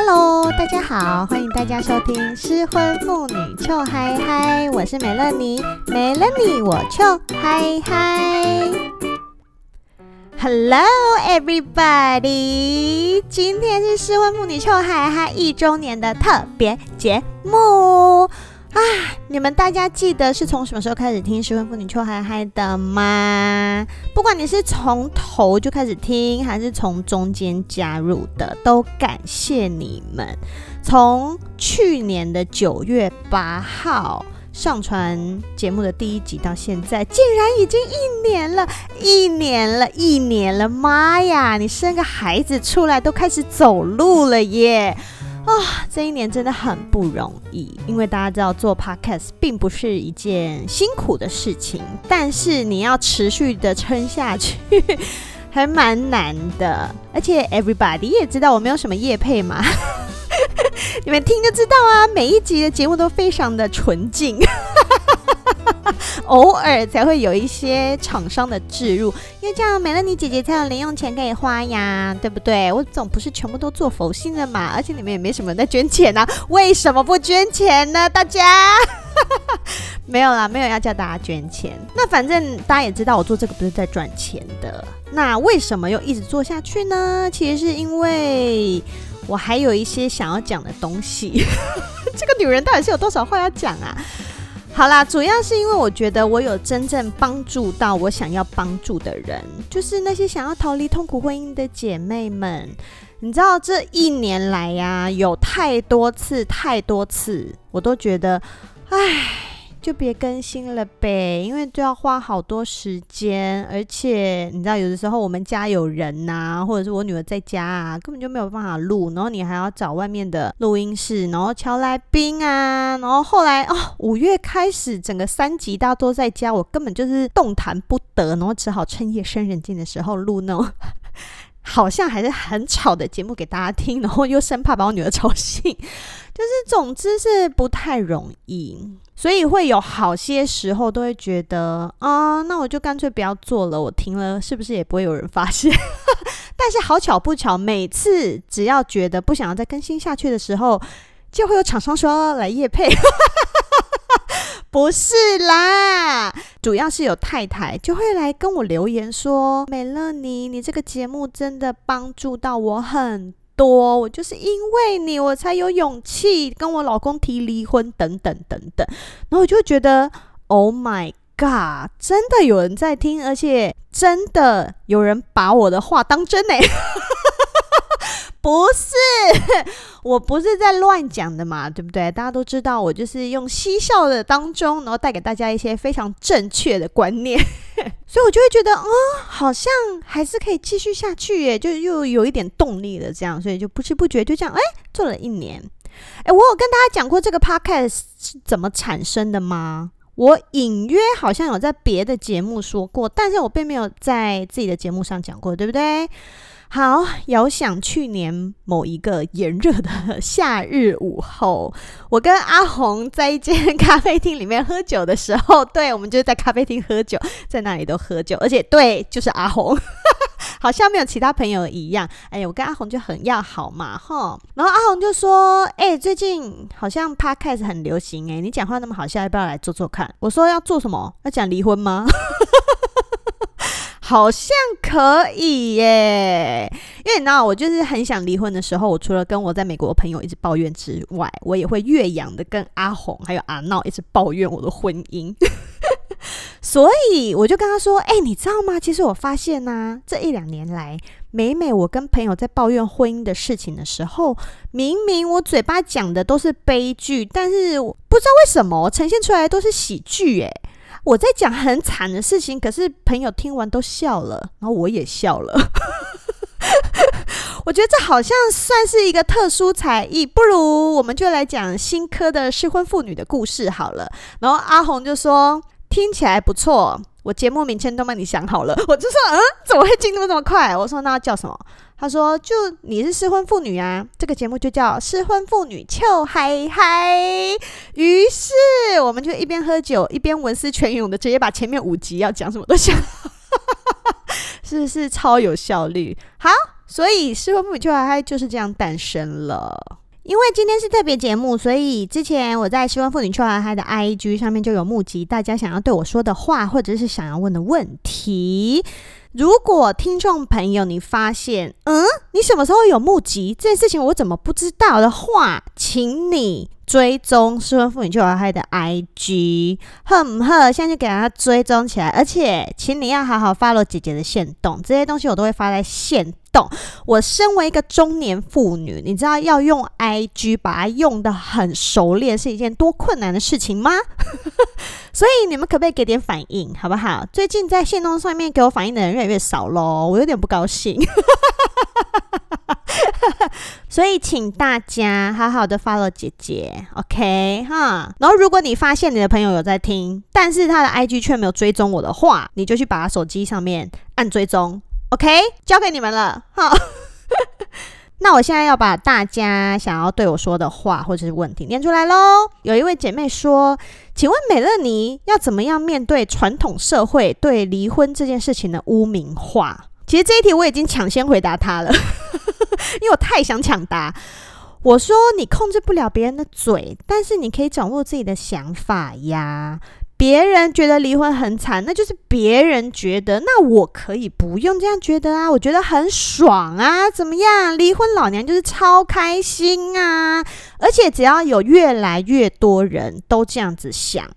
Hello，大家好，欢迎大家收听失婚妇女臭嗨嗨，我是美乐妮，美乐妮我臭嗨嗨。Hello everybody，今天是失婚妇女臭嗨嗨一周年的特别节目。啊！你们大家记得是从什么时候开始听《失婚妇女秋嗨嗨》的吗？不管你是从头就开始听，还是从中间加入的，都感谢你们。从去年的九月八号上传节目的第一集到现在，竟然已经一年了，一年了，一年了！妈呀，你生个孩子出来都开始走路了耶！啊、这一年真的很不容易，因为大家知道做 podcast 并不是一件辛苦的事情，但是你要持续的撑下去，还蛮难的。而且 everybody 也知道我没有什么业配嘛，你们听就知道啊，每一集的节目都非常的纯净。偶尔才会有一些厂商的置入，因为这样美乐妮姐姐才有零用钱可以花呀，对不对？我总不是全部都做佛心的嘛，而且你们也没什么人在捐钱啊，为什么不捐钱呢？大家没有啦，没有要叫大家捐钱。那反正大家也知道，我做这个不是在赚钱的。那为什么又一直做下去呢？其实是因为我还有一些想要讲的东西。这个女人到底是有多少话要讲啊？好啦，主要是因为我觉得我有真正帮助到我想要帮助的人，就是那些想要逃离痛苦婚姻的姐妹们。你知道这一年来呀，有太多次、太多次，我都觉得，唉。就别更新了呗，因为都要花好多时间，而且你知道，有的时候我们家有人呐、或者是我女儿在家啊，根本就没有办法录，然后你还要找外面的录音室，然后敲来宾啊，然后后来哦，五月开始整个三级大家都在家，我根本就是动弹不得，然后只好趁夜深人静的时候录那种好像还是很吵的节目给大家听，然后又生怕把我女儿吵醒，就是总之是不太容易。所以会有好些时候都会觉得啊，那我就干脆不要做了，我停了是不是也不会有人发现？但是好巧不巧，每次只要觉得不想要再更新下去的时候，就会有厂商说来夜配。不是啦，主要是有太太就会来跟我留言说：“美乐妮，你这个节目真的帮助到我很。”多，我就是因为你，我才有勇气跟我老公提离婚，等等等等。然后我就觉得，Oh my God，真的有人在听，而且真的有人把我的话当真呢。不是，我不是在乱讲的嘛，对不对？大家都知道，我就是用嬉笑的当中，然后带给大家一些非常正确的观念，所以我就会觉得，哦，好像还是可以继续下去耶，就又有一点动力了，这样，所以就不知不觉就这样，哎，做了一年。哎，我有跟大家讲过这个 podcast 是怎么产生的吗？我隐约好像有在别的节目说过，但是我并没有在自己的节目上讲过，对不对？好，遥想去年某一个炎热的夏日午后，我跟阿红在一间咖啡厅里面喝酒的时候，对，我们就是在咖啡厅喝酒，在那里都喝酒，而且对，就是阿红，好像没有其他朋友一样。哎呀，我跟阿红就很要好嘛，哈。然后阿红就说：“哎，最近好像 Podcast 很流行，哎，你讲话那么好笑，要不要来做做看？”我说：“要做什么？要讲离婚吗？”好像可以耶，因为你知道，我就是很想离婚的时候，我除了跟我在美国的朋友一直抱怨之外，我也会越洋的跟阿红还有阿闹一直抱怨我的婚姻。所以我就跟他说：“哎、你知道吗？其实我发现呢、这一两年来，每每我跟朋友在抱怨婚姻的事情的时候，明明我嘴巴讲的都是悲剧，但是不知道为什么呈现出来都是喜剧，哎。”我在讲很惨的事情，可是朋友听完都笑了，然后我也笑了。我觉得这好像算是一个特殊才艺，不如我们就来讲新科的失婚妇女的故事好了。然后阿红就说听起来不错，我节目名称都帮你想好了。我就说嗯，怎么会进度这么快？我说那叫什么？他说：“就你是失婚妇女啊，这个节目就叫失婚妇女秋嗨嗨。”于是我们就一边喝酒一边文思泉涌的直接把前面五集要讲什么都想，是不是超有效率？好，所以失婚妇女 Chill 嗨嗨就是这样诞生了。因为今天是特别节目，所以之前我在失婚妇女 Chill 嗨嗨的 IG 上面就有募集大家想要对我说的话，或者是想要问的问题。如果听众朋友你发现，嗯，你什么时候有募集这件事情，我怎么不知道的话，请你追踪失婚妇女 Chill 嗨嗨的 IG，哼哼，现在就给他追踪起来，而且请你要好好 follow 姐姐的线动，这些东西我都会发在线动。我身为一个中年妇女，你知道要用 IG 把它用得很熟练是一件多困难的事情吗？所以你们可不可以给点反应，好不好？最近在线动上面给我反应的人越来越少喽，我有点不高兴。所以请大家好好的 follow 姐姐，OK 哈。然后如果你发现你的朋友有在听，但是他的 IG 却没有追踪我的话，你就去把他手机上面按追踪，OK？交给你们了哈。那我现在要把大家想要对我说的话或者是问题念出来喽。有一位姐妹说：“请问美乐妮要怎么样面对传统社会对离婚这件事情的污名化？”其实这一题我已经抢先回答他了，因为我太想抢答。我说：“你控制不了别人的嘴，但是你可以掌握自己的想法呀。”别人觉得离婚很惨，那就是别人觉得，那我可以不用这样觉得啊，我觉得很爽啊，怎么样？离婚老娘就是超开心啊！而且只要有越来越多人都这样子想，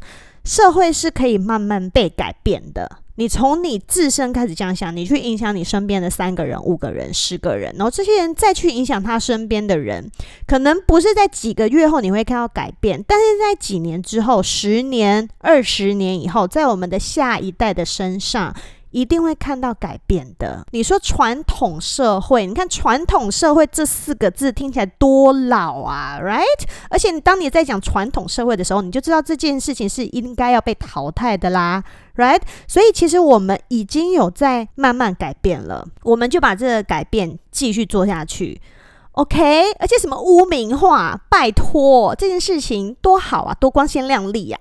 社会是可以慢慢被改变的。你从你自身开始这样想，你去影响你身边的三个人、五个人、十个人，然后这些人再去影响他身边的人，可能不是在几个月后你会看到改变，但是在几年之后、十年、二十年以后，在我们的下一代的身上。一定会看到改变的。你说传统社会，你看“传统社会”这四个字听起来多老啊，right？而且当你在讲传统社会的时候，你就知道这件事情是应该要被淘汰的啦，right？所以其实我们已经有在慢慢改变了，我们就把这个改变继续做下去，OK？而且什么污名化，拜托，这件事情多好啊，多光鲜亮丽啊！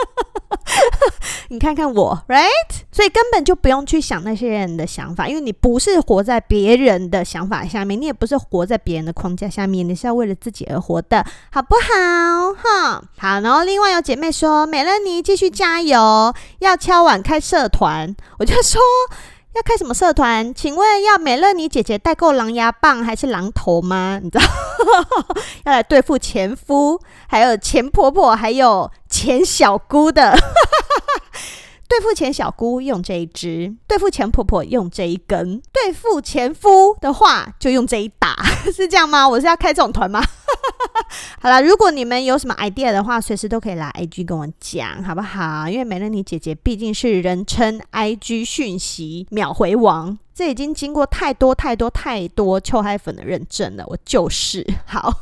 你看看我，right？所以根本就不用去想那些人的想法，因为你不是活在别人的想法下面，你也不是活在别人的框架下面，你是要为了自己而活的，好不好？哈，好。然后另外有姐妹说，美乐妮继续加油，要敲碗开社团，我就说要开什么社团？请问要美乐妮姐姐代购狼牙棒还是榔头吗？你知道，要来对付前夫，还有前婆婆，还有。前小姑的，对付前小姑用这一支，对付前婆婆用这一根，对付前夫的话就用这一打，是这样吗？我是要开这种团吗？好啦，如果你们有什么 idea 的话，随时都可以来 IG 跟我讲，好不好？因为美乐妮姐姐毕竟是人称 IG 讯息秒回王，这已经经过太多太多太多 Chill 嗨粉的认证了，我就是好。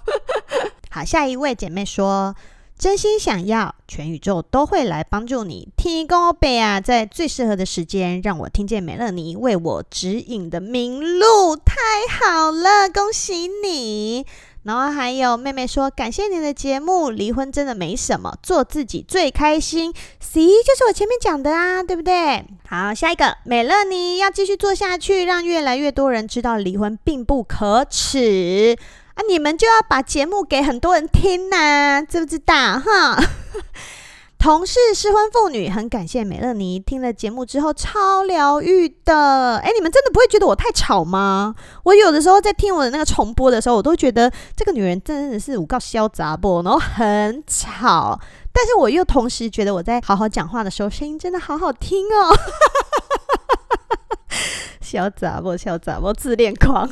好，下一位姐妹说。真心想要，全宇宙都会来帮助你。提供贝啊，在最适合的时间，让我听见美乐妮为我指引的明路，太好了，恭喜你！然后还有妹妹说，感谢你的节目，离婚真的没什么，做自己最开心。C 就是我前面讲的啊，对不对？好，下一个，美乐妮要继续做下去，让越来越多人知道离婚并不可耻。啊！你们就要把节目给很多人听呐、知不知道？哈，同事失婚妇女，很感谢美乐妮听了节目之后超疗愈的。哎，你们真的不会觉得我太吵吗？我有的时候在听我的那个重播的时候，我都觉得这个女人真的是有够嚣杂不，然后很吵。但是我又同时觉得我在好好讲话的时候，声音真的好好听哦。小杂不嚣杂不自恋狂，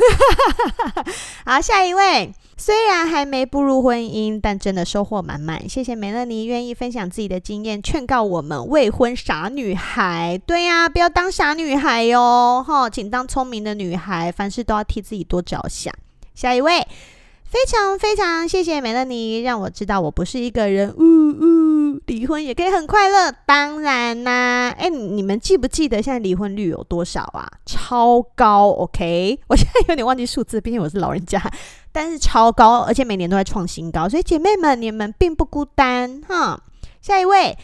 好，下一位，虽然还没步入婚姻，但真的收获满满。谢谢梅乐妮愿意分享自己的经验，劝告我们未婚傻女孩。对呀、不要当傻女孩哟、哈，请当聪明的女孩，凡事都要替自己多着想。下一位，非常非常谢谢美乐妮，让我知道我不是一个人。呜呜。离婚也可以很快乐，当然啦！哎，你们记不记得现在离婚率有多少啊？超高，OK？我现在有点忘记数字，毕竟我是老人家，但是超高，而且每年都在创新高。所以姐妹们，你们并不孤单哈。下一位，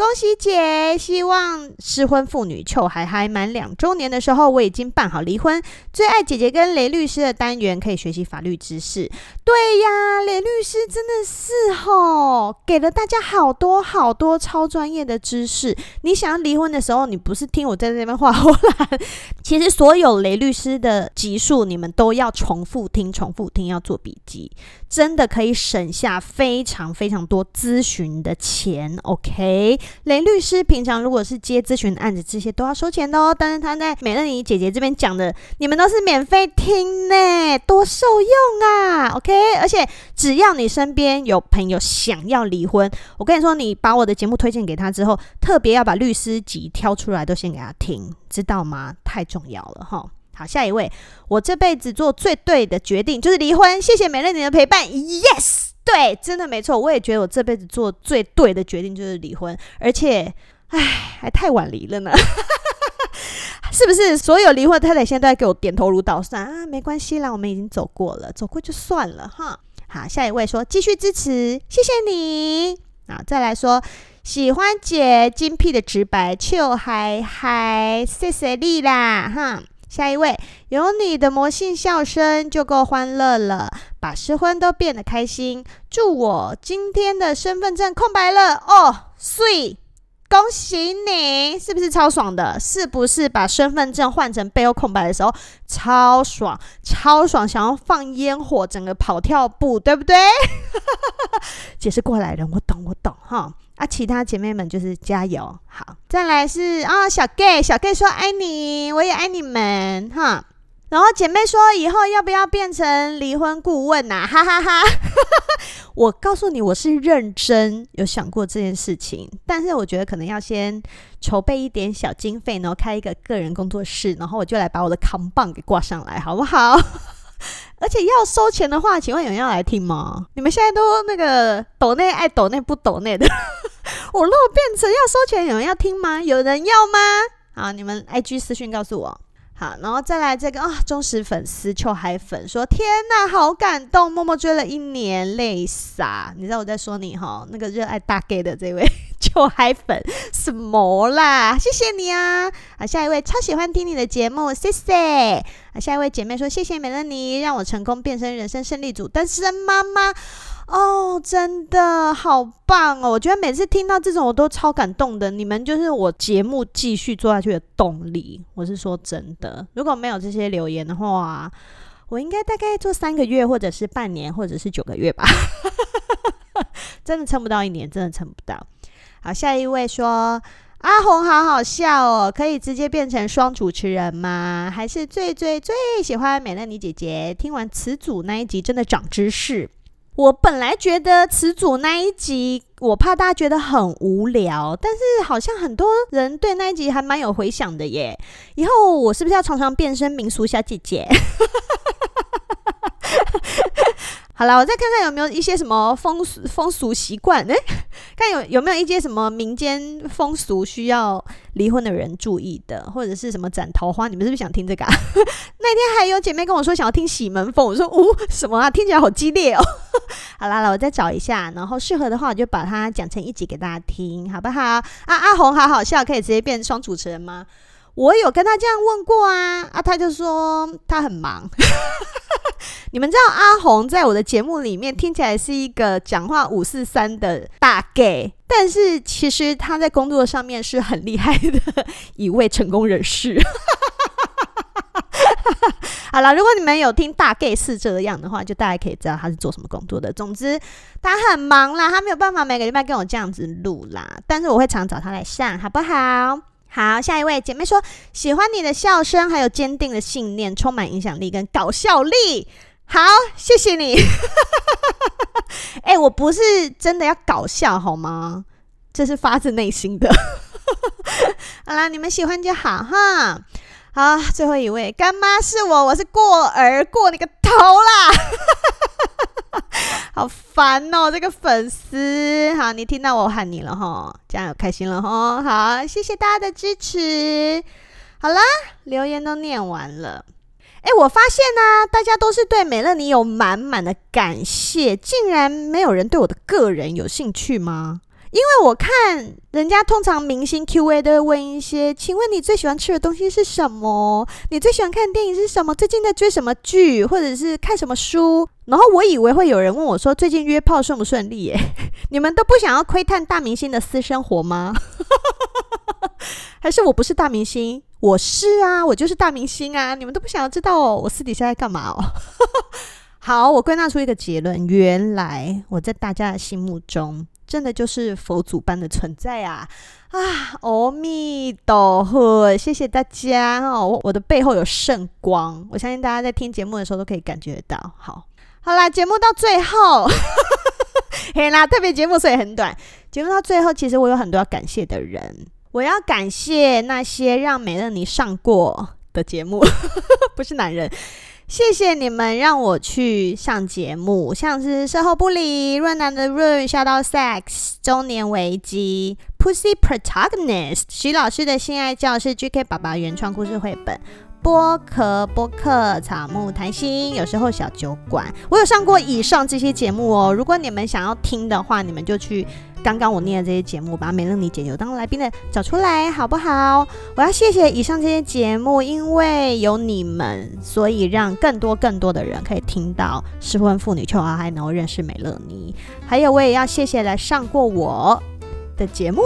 恭喜姐！希望失婚妇女糗还还满两周年的时候，我已经办好离婚。最爱姐姐跟雷律师的单元，可以学习法律知识。对呀，雷律师真的是吼，给了大家好多好多超专业的知识。你想要离婚的时候，你不是听我在这边画虎烂。其实所有雷律师的集数，你们都要重复听，重复听，要做笔记，真的可以省下非常非常多咨询的钱。OK。雷律师平常如果是接咨询案子，这些都要收钱的哦。但是他在美乐妮姐姐这边讲的，你们都是免费听呢，多受用啊！OK，而且只要你身边有朋友想要离婚，我跟你说，你把我的节目推荐给他之后，特别要把律师级挑出来，都先给他听，知道吗？太重要了哈。好，下一位，我这辈子做最对的决定就是离婚。谢谢美乐妮的陪伴，Yes。对，真的没错，我也觉得我这辈子做最对的决定就是离婚，而且，唉，还太晚离了呢，是不是？所有离婚太太现在都在给我点头如捣蒜啊，没关系啦，我们已经走过了，走过就算了哈。好，下一位说继续支持，谢谢你。啊，再来说喜欢姐精辟的直白，糗嗨嗨，谢谢你啦哈。下一位，有你的魔性笑声就够欢乐了，把失婚都变得开心。祝我今天的身份证空白了哦，碎！恭喜你，是不是超爽的？是不是把身份证换成背后空白的时候超爽，超爽，想要放烟火，整个跑跳步，对不对？解释过来人，我懂，我懂哈。啊，其他姐妹们就是加油，好，再来是啊、小 gay，小 gay 说爱你，我也爱你们哈。然后姐妹说以后要不要变成离婚顾问呐、啊？哈哈哈，哈。我告诉你，我是认真有想过这件事情，但是我觉得可能要先筹备一点小经费，然后开一个个人工作室，然后我就来把我的扛棒给挂上来，好不好？而且要收钱的话，请问有人要来听吗？你们现在都那个抖内爱抖内不抖内的。我如果变成要收钱，有人要听吗？有人要吗？好，你们 IG 私讯告诉我。好，然后再来这个啊，忠实粉丝秋海粉说：“天哪，好感动，默默追了一年，泪洒。”你知道我在说你哈？那个热爱大 gay 的这位 秋海粉什么啦？谢谢你啊！好，下一位超喜欢听你的节目，谢谢。啊，下一位姐妹说：“谢谢美乐妮，让我成功变身人生胜利组单身妈妈。”哦，真的好棒哦！我觉得每次听到这种，我都超感动的。你们就是我节目继续做下去的动力。我是说真的，如果没有这些留言的话，我应该大概做三个月，或者是半年，或者是九个月吧。真的撑不到一年，真的撑不到。好，下一位说阿红好好笑哦，可以直接变成双主持人吗？还是最最最喜欢美乐妮姐姐？听完词组那一集，真的长知识。我本来觉得词组那一集，我怕大家觉得很无聊，但是好像很多人对那一集还蛮有回响的耶。以后我是不是要常常变身民俗小姐姐？好了，我再看看有没有一些什么风俗风俗习惯，诶，看有有没有一些什么民间风俗需要离婚的人注意的，或者是什么斩桃花，你们是不是想听这个啊？那天还有姐妹跟我说想要听喜门风，我说哦什么啊，听起来好激烈哦。好啦，来我再找一下，然后适合的话我就把它讲成一集给大家听，好不好？啊，阿红好好笑，可以直接变双主持人吗？我有跟他这样问过啊，啊，他就说他很忙。你们知道阿红在我的节目里面听起来是一个讲话五四三的大 gay，但是其实他在工作上面是很厉害的一位成功人士。好了，如果你们有听大 gay 是这样的话，就大家可以知道他是做什么工作的。总之，他很忙啦，他没有办法每个礼拜跟我这样子录啦，但是我会常找他来上，好不好？好，下一位姐妹说喜欢你的笑声，还有坚定的信念，充满影响力跟搞笑力。好，谢谢你。哎、欸，我不是真的要搞笑好吗？这是发自内心的。好啦，你们喜欢就好哈。好，最后一位干妈是我，我是过儿过你个头啦。好烦哦，这个粉丝，好，你听到我喊你了哈，这样有开心了哈，好，谢谢大家的支持。好啦，留言都念完了，哎，我发现呢、大家都是对美乐妮有满满的感谢，竟然没有人对我的个人有兴趣吗？因为我看人家通常明星 Q&A 都会问一些，请问你最喜欢吃的东西是什么？你最喜欢看的电影是什么？最近在追什么剧，或者是看什么书？然后我以为会有人问我说，最近约炮顺不顺利？耶，你们都不想要窥探大明星的私生活吗？还是我不是大明星？我是啊，我就是大明星啊！你们都不想要知道哦我私底下在干嘛哦？好，我归纳出一个结论：原来我在大家的心目中。真的就是佛祖般的存在啊！啊，阿弥陀佛，谢谢大家哦！我的背后有圣光，我相信大家在听节目的时候都可以感觉得到。好，好啦，节目到最后，嘿啦，特别节目所以很短。节目到最后，其实我有很多要感谢的人，我要感谢那些让美乐妮上过的节目，不是男人。谢谢你们让我去上节目，像是售后不理、润男的润、笑到 sex、中年危机、Pussy Protagonist、徐老师的性爱教室、GK 爸爸原创故事绘本、剥壳播客、草木谈心，有时候小酒馆，我有上过以上这些节目哦。如果你们想要听的话，你们就去。刚刚我念的这些节目，把美乐妮姐姐当来宾的找出来，好不好？我要谢谢以上这些节目，因为有你们，所以让更多更多的人可以听到失婚妇女秋，还能够认识美乐妮。还有，我也要谢谢来上过我的节目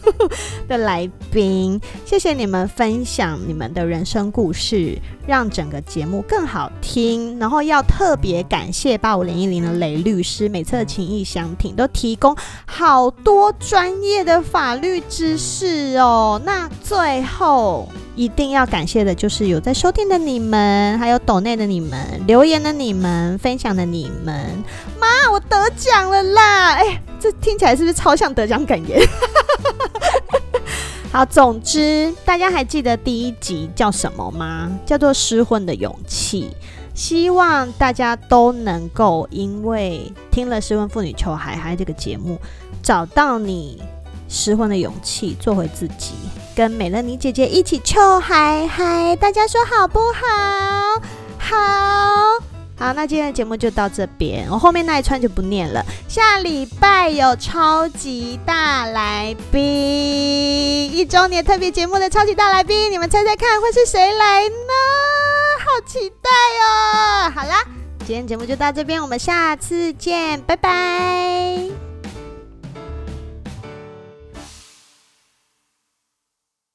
的来宾，谢谢你们分享你们的人生故事，让整个节目更好听。然后要特别感谢八五零一零的雷律师，每次的情意相挺都提供好多专业的法律知识哦。那最后一定要感谢的就是有在收听的你们，还有抖内的你们，留言的你们，分享的你们。妈，我得奖了啦！哎，这听起来是不是超像得奖感言？好，总之大家还记得第一集叫什么吗？叫做《失婚的勇气》。希望大家都能够因为听了《失婚妇女求海嗨》这个节目，找到你失婚的勇气，做回自己，跟美乐妮姐姐一起求海海。大家说好不好？好。好，那今天的节目就到这边，我后面那一串就不念了。下礼拜有超级大来宾，一周年特别节目的超级大来宾，你们猜猜看会是谁来呢？好期待哦！好啦，今天节目就到这边，我们下次见，拜拜。